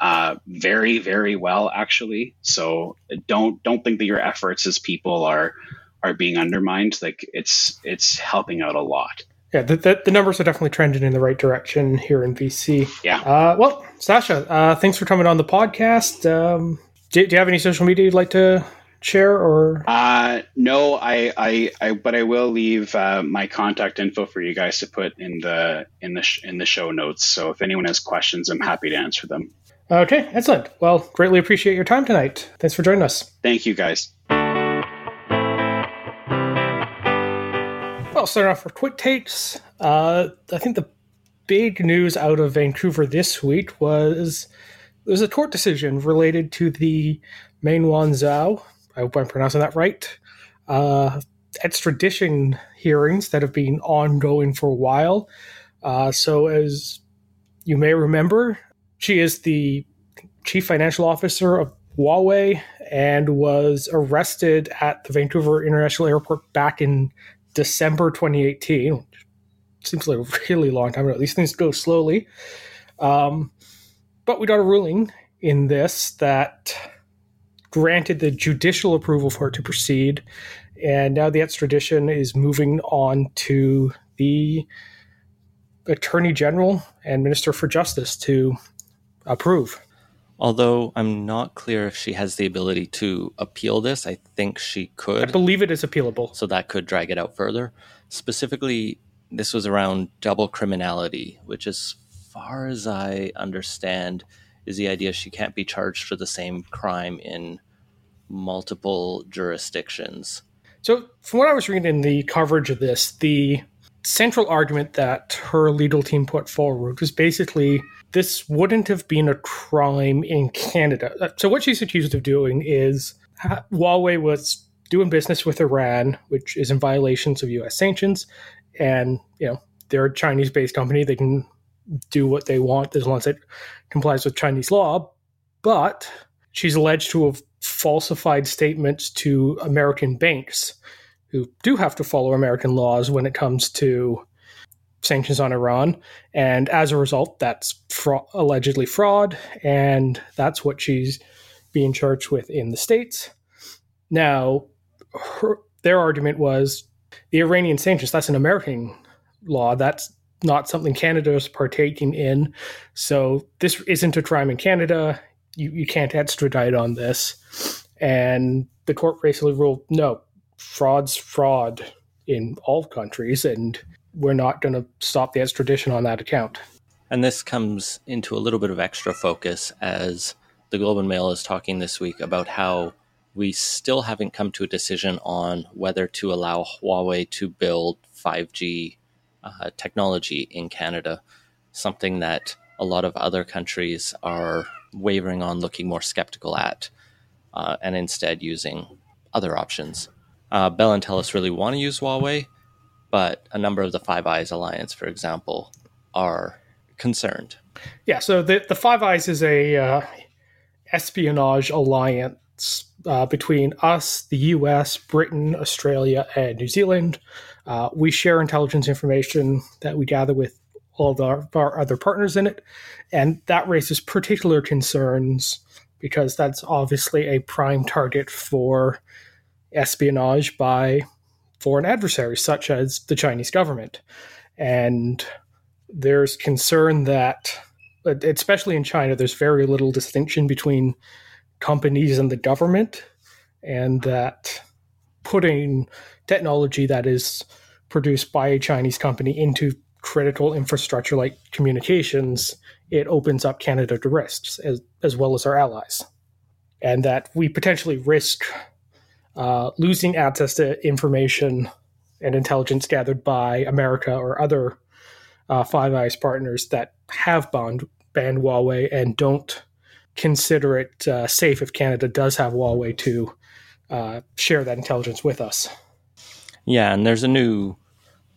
uh, very very well actually. So don't don't think that your efforts as people are are being undermined. Like it's it's helping out a lot. Yeah, the, the, the, numbers are definitely trending in the right direction here in BC. Yeah. Uh, well, Sasha, uh, thanks for coming on the podcast. Um, Do, do you have any social media you'd like to share or uh no I, I i but i will leave uh, my contact info for you guys to put in the in the sh- in the show notes so if anyone has questions i'm happy to answer them okay excellent. Well greatly appreciate your time tonight. Thanks for joining us. Thank you guys. Well starting off for quick takes uh i think the big news out of vancouver this week was there's a court decision related to the Meng Wan Wanzhou I hope I'm pronouncing that right. Uh, extradition hearings that have been ongoing for a while. Uh, so, as you may remember, she is the chief financial officer of Huawei and was arrested at the Vancouver International Airport back in December 2018. Seems like a really long time ago. These things go slowly. Um, but we got a ruling in this that granted the judicial approval for it to proceed, and now the extradition is moving on to the Attorney General and Minister for Justice to approve. Although I'm not clear if she has the ability to appeal this, I think she could. I believe it is appealable. So that could drag it out further. Specifically, this was around double criminality, which, as far as I understand, is the idea she can't be charged for the same crime in multiple jurisdictions. So, from what I was reading in the coverage of this, the central argument that her legal team put forward was basically this wouldn't have been a crime in Canada. Uh, so, what she's accused of doing is Huawei was doing business with Iran, which is in violations of U.S. sanctions, and you know they're a Chinese-based company; they can do what they want as long as it complies with Chinese law. But she's alleged to have falsified statements to American banks who do have to follow American laws when it comes to sanctions on Iran. And as a result, that's fra- allegedly fraud. And that's what she's being charged with in the States. Now, her, their argument was the Iranian sanctions, that's an American law. That's not something Canada is partaking in. So this isn't a crime in Canada. You, you can't extradite on this. And the court basically ruled no, fraud's fraud in all countries, and we're not going to stop the extradition on that account. And this comes into a little bit of extra focus as the Globe and Mail is talking this week about how we still haven't come to a decision on whether to allow Huawei to build 5G uh, technology in Canada, something that a lot of other countries are wavering on, looking more skeptical at, uh, and instead using other options. Uh, Bell and Telus really want to use Huawei, but a number of the Five Eyes Alliance, for example, are concerned. Yeah, so the, the Five Eyes is a uh, espionage alliance uh, between us, the US, Britain, Australia, and New Zealand. Uh, we share intelligence information that we gather with all of our, our, other partners in it. And that raises particular concerns because that's obviously a prime target for espionage by foreign adversaries, such as the Chinese government. And there's concern that, especially in China, there's very little distinction between companies and the government, and that putting technology that is produced by a Chinese company into critical infrastructure like communications, it opens up Canada to risks as, as well as our allies. And that we potentially risk uh, losing access to information and intelligence gathered by America or other uh, Five Eyes partners that have banned, Huawei and don't consider it uh, safe if Canada does have Huawei to uh, share that intelligence with us. Yeah, and there's a new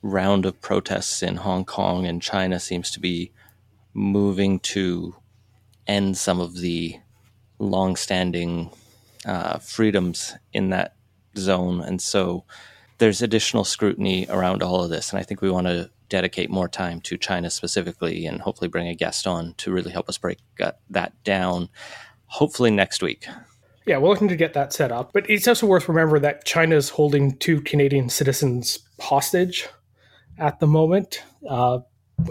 round of protests in Hong Kong, and China seems to be moving to end some of the long-standing uh, freedoms in that zone, and so there's additional scrutiny around all of this. And I think we want to dedicate more time to China specifically, and hopefully bring a guest on to really help us break that down. Hopefully next week. Yeah, we're looking to get that set up. But it's also worth remembering that China is holding two Canadian citizens hostage at the moment uh,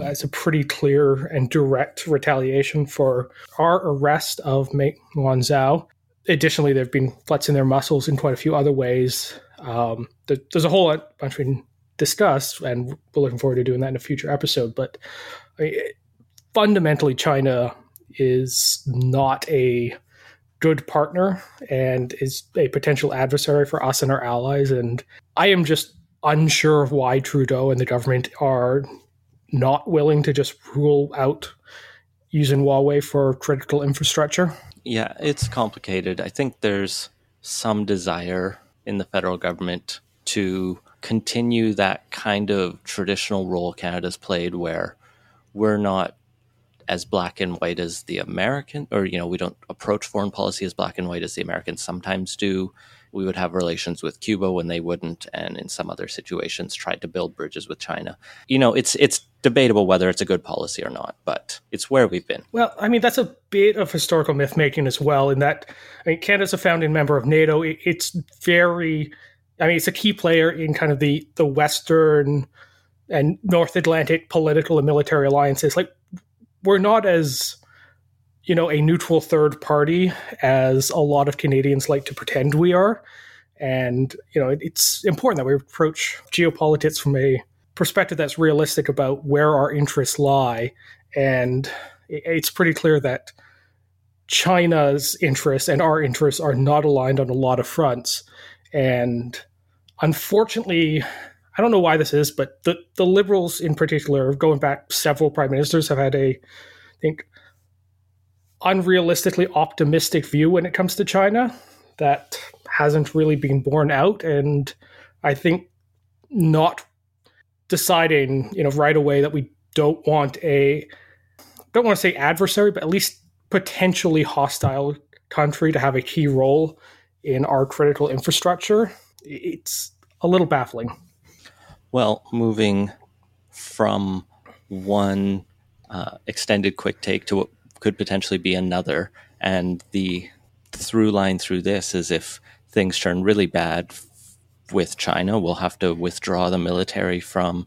as a pretty clear and direct retaliation for our arrest of Meng Wanzhou. Additionally, they've been flexing their muscles in quite a few other ways. Um, there's a whole bunch we can discuss, and we're looking forward to doing that in a future episode. But I mean, fundamentally, China is not a good partner and is a potential adversary for us and our allies. And I am just unsure of why Trudeau and the government are not willing to just rule out using Huawei for critical infrastructure. Yeah, it's complicated. I think there's some desire in the federal government to continue that kind of traditional role Canada's played where we're not as black and white as the American, or, you know, we don't approach foreign policy as black and white as the Americans sometimes do. We would have relations with Cuba when they wouldn't, and in some other situations, tried to build bridges with China. You know, it's it's debatable whether it's a good policy or not, but it's where we've been. Well, I mean, that's a bit of historical myth making as well. In that, I mean, Canada's a founding member of NATO. It's very, I mean, it's a key player in kind of the the Western and North Atlantic political and military alliances. Like we're not as you know a neutral third party as a lot of Canadians like to pretend we are. And you know, it's important that we approach geopolitics from a perspective that's realistic about where our interests lie. And it's pretty clear that China's interests and our interests are not aligned on a lot of fronts. And unfortunately, I don't know why this is, but the, the liberals in particular, going back several prime ministers, have had a, I think, unrealistically optimistic view when it comes to China that hasn't really been borne out. And I think not deciding, you know, right away that we don't want a, don't want to say adversary, but at least potentially hostile country to have a key role in our critical infrastructure. It's a little baffling. Well, moving from one uh, extended quick take to could potentially be another, and the through line through this is if things turn really bad with China, we'll have to withdraw the military from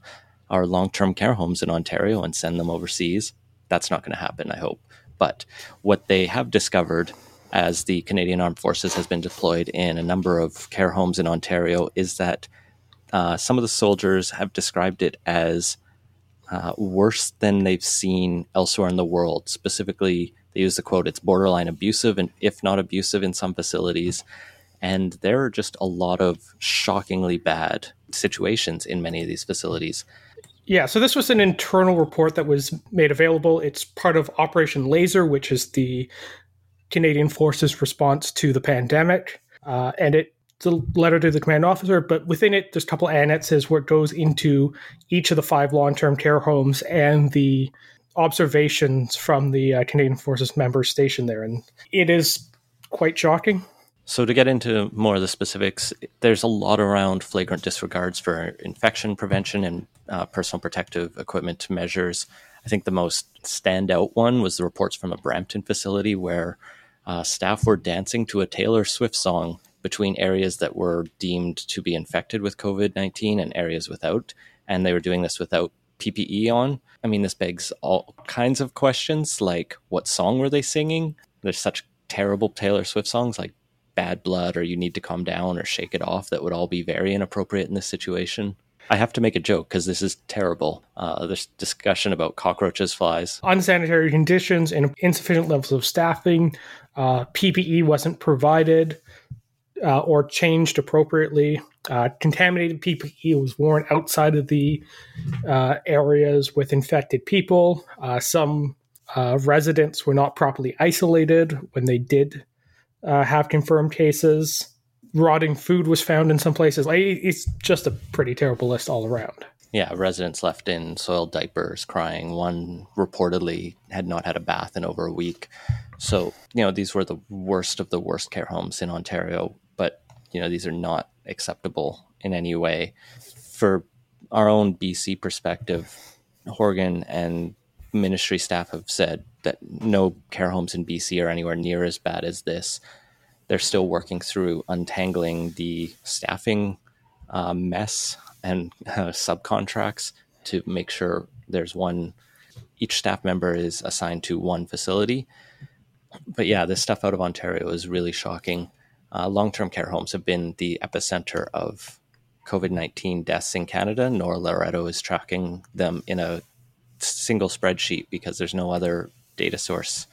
our long term care homes in Ontario and send them overseas. That's not going to happen, I hope. But what they have discovered as the Canadian Armed Forces has been deployed in a number of care homes in Ontario is that uh, some of the soldiers have described it as uh, worse than they've seen elsewhere in the world. Specifically, they use the quote, it's borderline abusive, and if not abusive in some facilities. And there are just a lot of shockingly bad situations in many of these facilities. Yeah, so this was an internal report that was made available. It's part of Operation Laser, which is the Canadian Forces response to the pandemic. Uh, and it the letter to the command officer, but within it, there's a couple annexes where it goes into each of the five long term care homes and the observations from the uh, Canadian Forces members stationed there. And it is quite shocking. So, to get into more of the specifics, there's a lot around flagrant disregards for infection prevention and uh, personal protective equipment measures. I think the most standout one was the reports from a Brampton facility where uh, staff were dancing to a Taylor Swift song between areas that were deemed to be infected with COVID 19 and areas without. And they were doing this without PPE on. I mean, this begs all kinds of questions like what song were they singing? There's such terrible Taylor Swift songs like Bad Blood or You Need to Calm Down or Shake It Off that would all be very inappropriate in this situation. I have to make a joke because this is terrible. Uh, this discussion about cockroaches, flies, unsanitary conditions, and insufficient levels of staffing. Uh, PPE wasn't provided uh, or changed appropriately. Uh, contaminated PPE was worn outside of the uh, areas with infected people. Uh, some uh, residents were not properly isolated when they did uh, have confirmed cases. Rotting food was found in some places. Like, it's just a pretty terrible list all around. Yeah, residents left in soiled diapers, crying. One reportedly had not had a bath in over a week. So, you know, these were the worst of the worst care homes in Ontario you know these are not acceptable in any way. For our own BC perspective, Horgan and ministry staff have said that no care homes in BC are anywhere near as bad as this. They're still working through untangling the staffing uh, mess and uh, subcontracts to make sure there's one, each staff member is assigned to one facility. but yeah, this stuff out of Ontario is really shocking. Uh, Long term care homes have been the epicenter of COVID 19 deaths in Canada. Nora Loreto is tracking them in a single spreadsheet because there's no other data source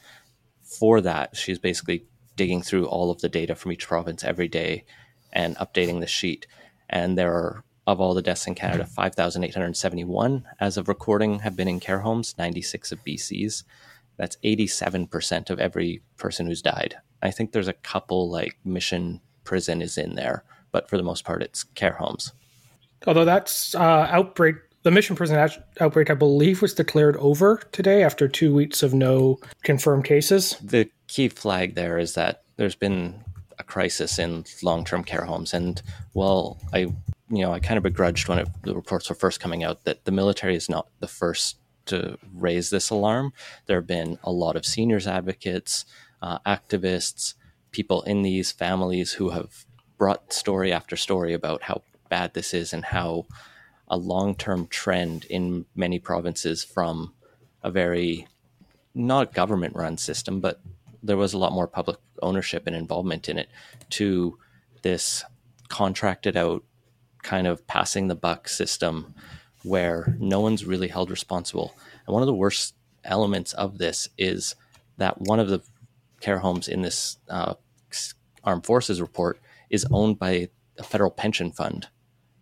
for that. She's basically digging through all of the data from each province every day and updating the sheet. And there are, of all the deaths in Canada, 5,871 as of recording have been in care homes, 96 of BC's. That's 87% of every person who's died. I think there's a couple like Mission Prison is in there, but for the most part, it's care homes. Although that's uh, outbreak, the Mission Prison outbreak, I believe, was declared over today after two weeks of no confirmed cases. The key flag there is that there's been a crisis in long-term care homes, and well, I you know I kind of begrudged when it, the reports were first coming out that the military is not the first to raise this alarm. There have been a lot of seniors advocates, uh, activists, people in these families who have brought story after story about how bad this is and how a long term trend in many provinces from a very not government run system, but there was a lot more public ownership and involvement in it to this contracted out kind of passing the buck system where no one's really held responsible. And one of the worst elements of this is that one of the care homes in this uh, armed forces report is owned by a federal pension fund.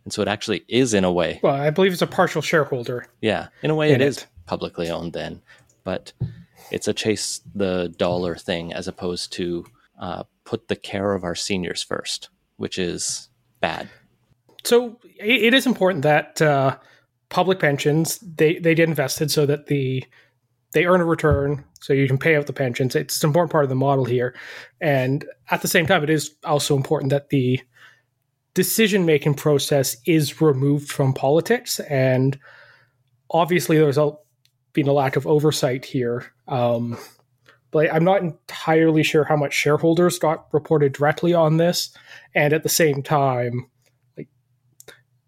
And so it actually is in a way. Well, I believe it's a partial shareholder. Yeah, in a way it, it is publicly owned then, but it's a chase the dollar thing as opposed to uh, put the care of our seniors first, which is bad. So it is important that uh, public pensions they they get invested so that the they earn a return so you can pay out the pensions. It's an important part of the model here. And at the same time it is also important that the decision making process is removed from politics. And obviously there's been a lack of oversight here. Um, but i'm not entirely sure how much shareholders got reported directly on this. And at the same time like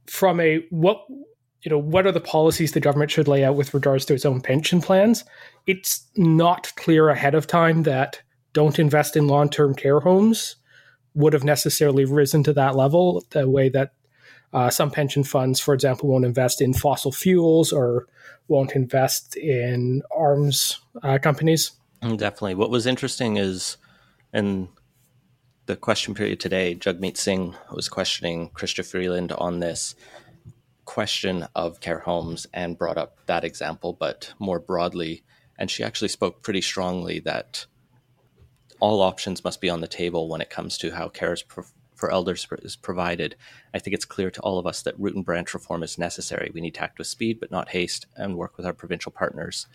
from a what you know, what are the policies the government should lay out with regards to its own pension plans? It's not clear ahead of time that don't invest in long term care homes would have necessarily risen to that level, the way that uh, some pension funds, for example, won't invest in fossil fuels or won't invest in arms uh, companies. Mm, definitely. What was interesting is in the question period today, Jagmeet Singh was questioning Chrystia Freeland on this question of care homes and brought up that example, but more broadly. And she actually spoke pretty strongly that all options must be on the table when it comes to how care pro- for elders is provided. I think it's clear to all of us that root and branch reform is necessary. We need to act with speed, but not haste, and work with our provincial partners.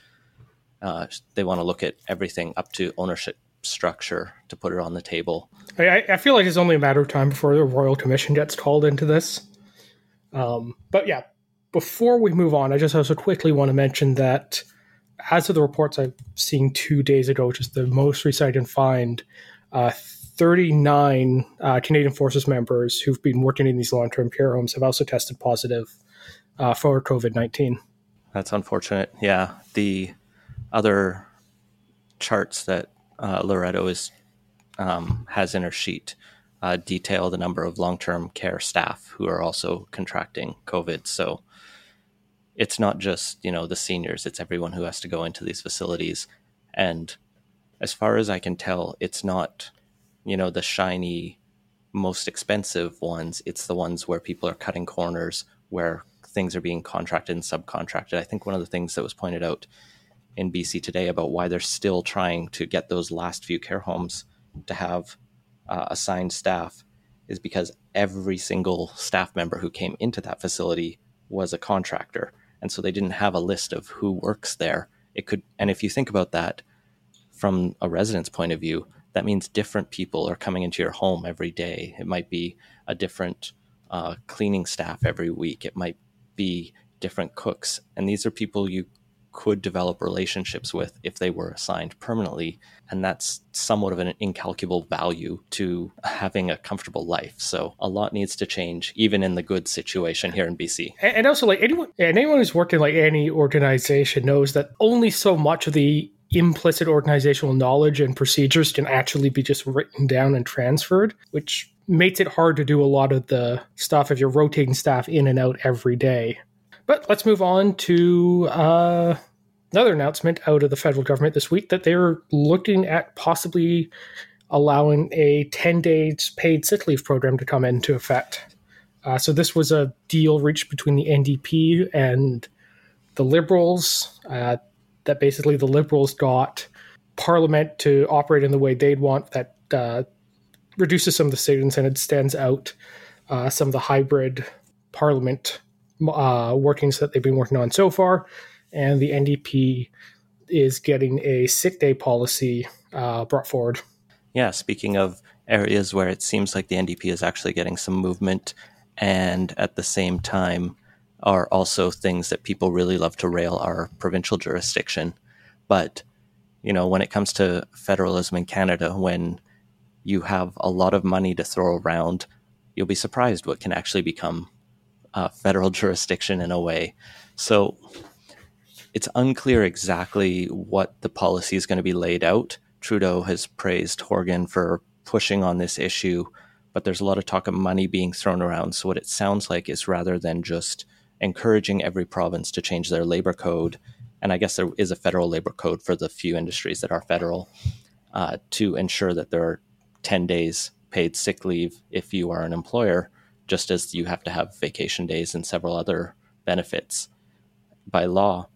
Uh, they want to look at everything up to ownership structure to put it on the table. I, I feel like it's only a matter of time before the Royal Commission gets called into this. Um, but yeah, before we move on, I just also quickly want to mention that as of the reports I've seen two days ago, which is the most recent I can find, uh, 39 uh, Canadian Forces members who've been working in these long term care homes have also tested positive uh, for COVID 19. That's unfortunate. Yeah. The other charts that uh, Loreto is um, has in her sheet uh, detail the number of long term care staff who are also contracting COVID. So it's not just you know the seniors; it's everyone who has to go into these facilities. And as far as I can tell, it's not you know the shiny, most expensive ones. It's the ones where people are cutting corners, where things are being contracted and subcontracted. I think one of the things that was pointed out in BC today about why they're still trying to get those last few care homes to have uh, assigned staff is because every single staff member who came into that facility was a contractor. And so they didn't have a list of who works there. It could, and if you think about that from a resident's point of view, that means different people are coming into your home every day. It might be a different uh, cleaning staff every week. It might be different cooks. And these are people you could develop relationships with if they were assigned permanently. And that's somewhat of an incalculable value to having a comfortable life. So a lot needs to change, even in the good situation here in BC. And also, like anyone, and anyone who's worked in like any organization knows that only so much of the implicit organizational knowledge and procedures can actually be just written down and transferred, which makes it hard to do a lot of the stuff if you're rotating staff in and out every day. But let's move on to uh, another announcement out of the federal government this week that they're looking at possibly allowing a 10 days paid sick leave program to come into effect. Uh, so this was a deal reached between the NDP and the Liberals. Uh, that basically the Liberals got Parliament to operate in the way they'd want. That uh, reduces some of the savings and extends out uh, some of the hybrid Parliament uh, workings that they've been working on so far. And the NDP is getting a sick day policy uh, brought forward. Yeah, speaking of areas where it seems like the NDP is actually getting some movement and at the same time are also things that people really love to rail our provincial jurisdiction. But, you know, when it comes to federalism in Canada, when you have a lot of money to throw around, you'll be surprised what can actually become a federal *laughs* jurisdiction in a way. So it's unclear exactly what the policy is going to be laid out. Trudeau has praised Horgan for pushing on this issue but there's a lot of talk of money being thrown around. So what it sounds like is rather than just encouraging every province to change their labor code, and I guess there is a federal labor code for the few industries that are federal, uh, to ensure that there are 10 days paid sick leave if you are an employer, just as you have to have vacation days and several other benefits by law.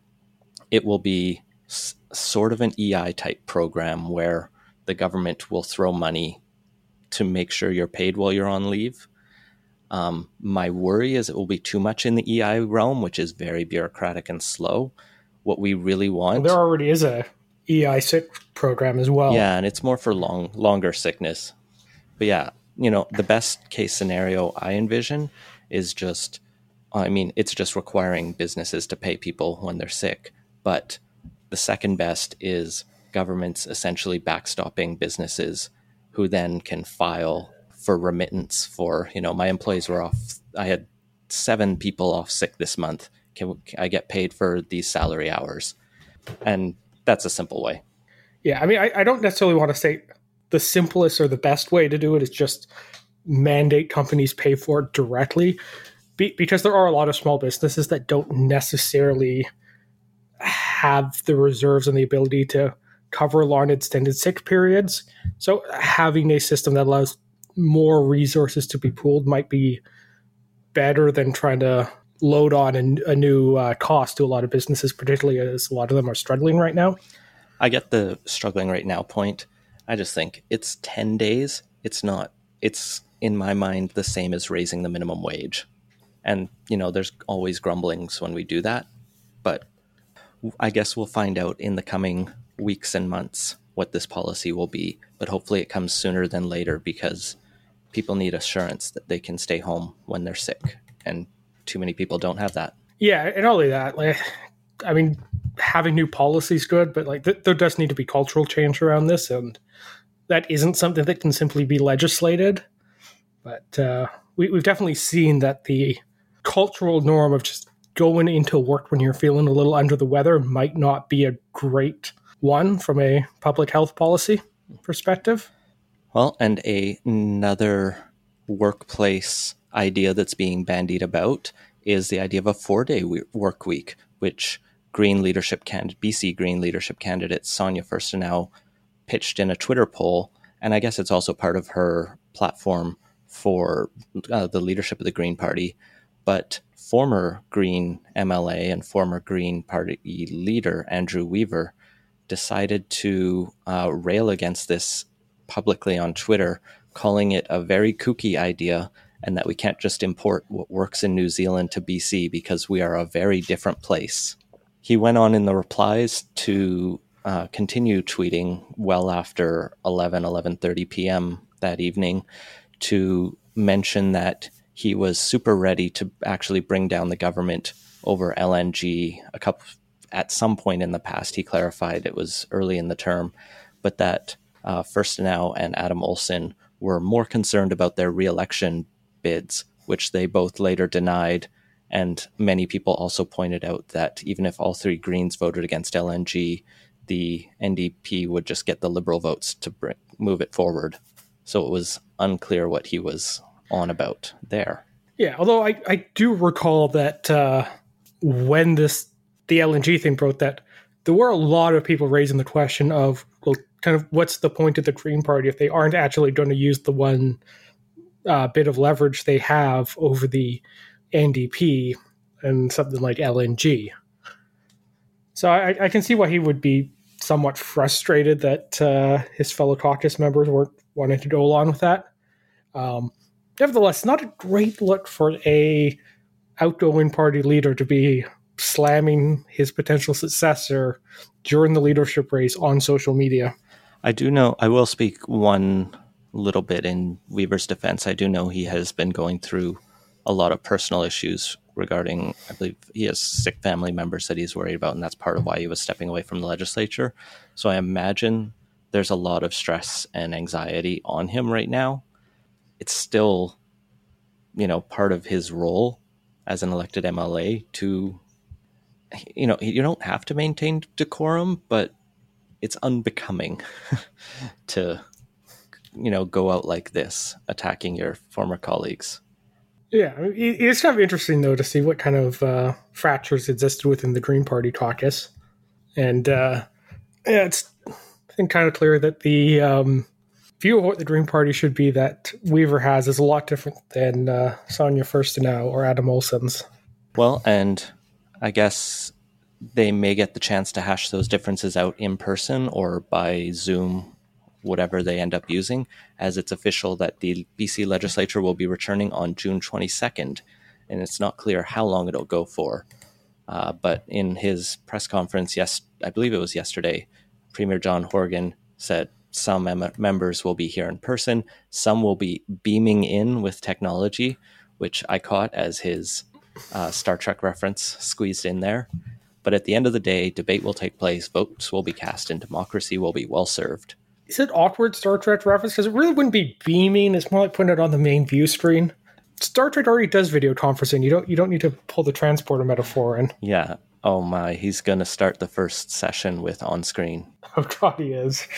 It will be s- sort of an EI type program where the government will throw money to make sure you're paid while you're on leave. Um, my worry is it will be too much in the EI realm, which is very bureaucratic and slow. What we really want. Well, there already is a EI sick program as well. Yeah, and it's more for long, longer sickness. But yeah, you know, the best case scenario I envision is just, I mean, it's just requiring businesses to pay people when they're sick. But the second best is governments essentially backstopping businesses who then can file for remittance for, you know, my employees were off. I had seven people off sick this month. Can, can I get paid for these salary hours? And that's a simple way. Yeah. I mean, I, I don't necessarily want to say the simplest or the best way to do it is just mandate companies pay for it directly Be, because there are a lot of small businesses that don't necessarily have the reserves and the ability to cover long extended sick periods. So having a system that allows more resources to be pooled might be better than trying to load on a, a new uh, cost to a lot of businesses, particularly as a lot of them are struggling right now. I get the struggling right now point. I just think it's 10 days. It's not, it's in my mind the same as raising the minimum wage. And, you know, there's always grumblings when we do that. But I guess we'll find out in the coming weeks and months what this policy will be, but hopefully it comes sooner than later because people need assurance that they can stay home when they're sick, and too many people don't have that. Yeah, and only that, like, I mean, having new policies good, but like th- there does need to be cultural change around this, and that isn't something that can simply be legislated. But uh, we, we've definitely seen that the cultural norm of just going into work when you're feeling a little under the weather might not be a great one from a public health policy perspective. Well, and a, another workplace idea that's being bandied about is the idea of a four day work week, which Green leadership BC Green leadership candidate Sonia Furstenau pitched in a Twitter poll. And I guess it's also part of her platform for uh, the leadership of the Green Party. But former Green MLA and former Green Party leader Andrew Weaver decided to uh, rail against this publicly on Twitter, calling it a very kooky idea and that we can't just import what works in New Zealand to BC because we are a very different place. He went on in the replies to uh, continue tweeting well after 11 11:30 p.m. that evening to mention that he was super ready to actually bring down the government over LNG a couple at some point in the past, he clarified it was early in the term, but that uh, Furstenau and Adam Olsen were more concerned about their reelection bids, which they both later denied. And many people also pointed out that even if all three Greens voted against LNG, the NDP would just get the Liberal votes to bring, move it forward. So it was unclear what he was on about there. Yeah, although I, I do recall that uh, when this the LNG thing broke, that there were a lot of people raising the question of well, kind of what's the point of the Green Party if they aren't actually going to use the one uh, bit of leverage they have over the NDP and something like LNG. So I, I can see why he would be somewhat frustrated that uh, his fellow caucus members weren't wanting to go along with that. Um, nevertheless, not a great look for a outgoing party leader to be slamming his potential successor during the leadership race on social media. I do know, I will speak one little bit in Weaver's defense. I do know he has been going through a lot of personal issues regarding, I believe he has sick family members that he's worried about, and that's part of why he was stepping away from the legislature. So I imagine there's a lot of stress and anxiety on him right now. It's still, you know, part of his role as an elected MLA to, you know, you don't have to maintain decorum, but it's unbecoming *laughs* to, you know, go out like this, attacking your former colleagues. Yeah, it's kind of interesting though to see what kind of uh, fractures existed within the Green Party caucus, and uh, yeah, it's think kind of clear that the um, view of what the Green Party should be that Weaver has is a lot different than uh, Sonia Furstenau or Adam Olsen's. Well, and I guess they may get the chance to hash those differences out in person or by Zoom whatever they end up using, as it's official that the BC legislature will be returning on June 22nd, and it's not clear how long it'll go for. Uh, but in his press conference, yes, I believe it was yesterday, Premier John Horgan said some mem- members will be here in person, some will be beaming in with technology, which I caught as his uh, Star Trek reference squeezed in there. But at the end of the day, debate will take place, votes will be cast, and democracy will be well served is it awkward Star Trek reference? Because it really wouldn't be beaming. It's more like putting it on the main view screen. Star Trek already does video conferencing. You don't you don't need to pull the transporter metaphor in. Yeah. Oh my, he's gonna start the first session with on screen. Oh god, he is.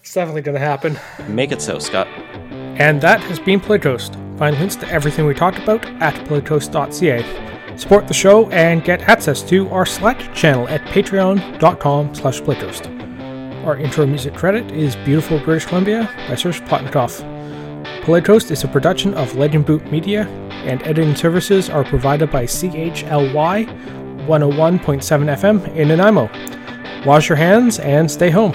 It's definitely gonna happen. Make it so, Scott. And that has been Politicoast. Find links to everything we talked about at politicoast.ca. Support the show and get access to our Slack channel at patreon.com slash politicoast. Our intro music credit is Beautiful British Columbia by Serge Plotnikov. Politicoast is a production of Legend Boot Media, and editing services are provided by CHLY 101.7 FM in Nanaimo. Wash your hands and stay home.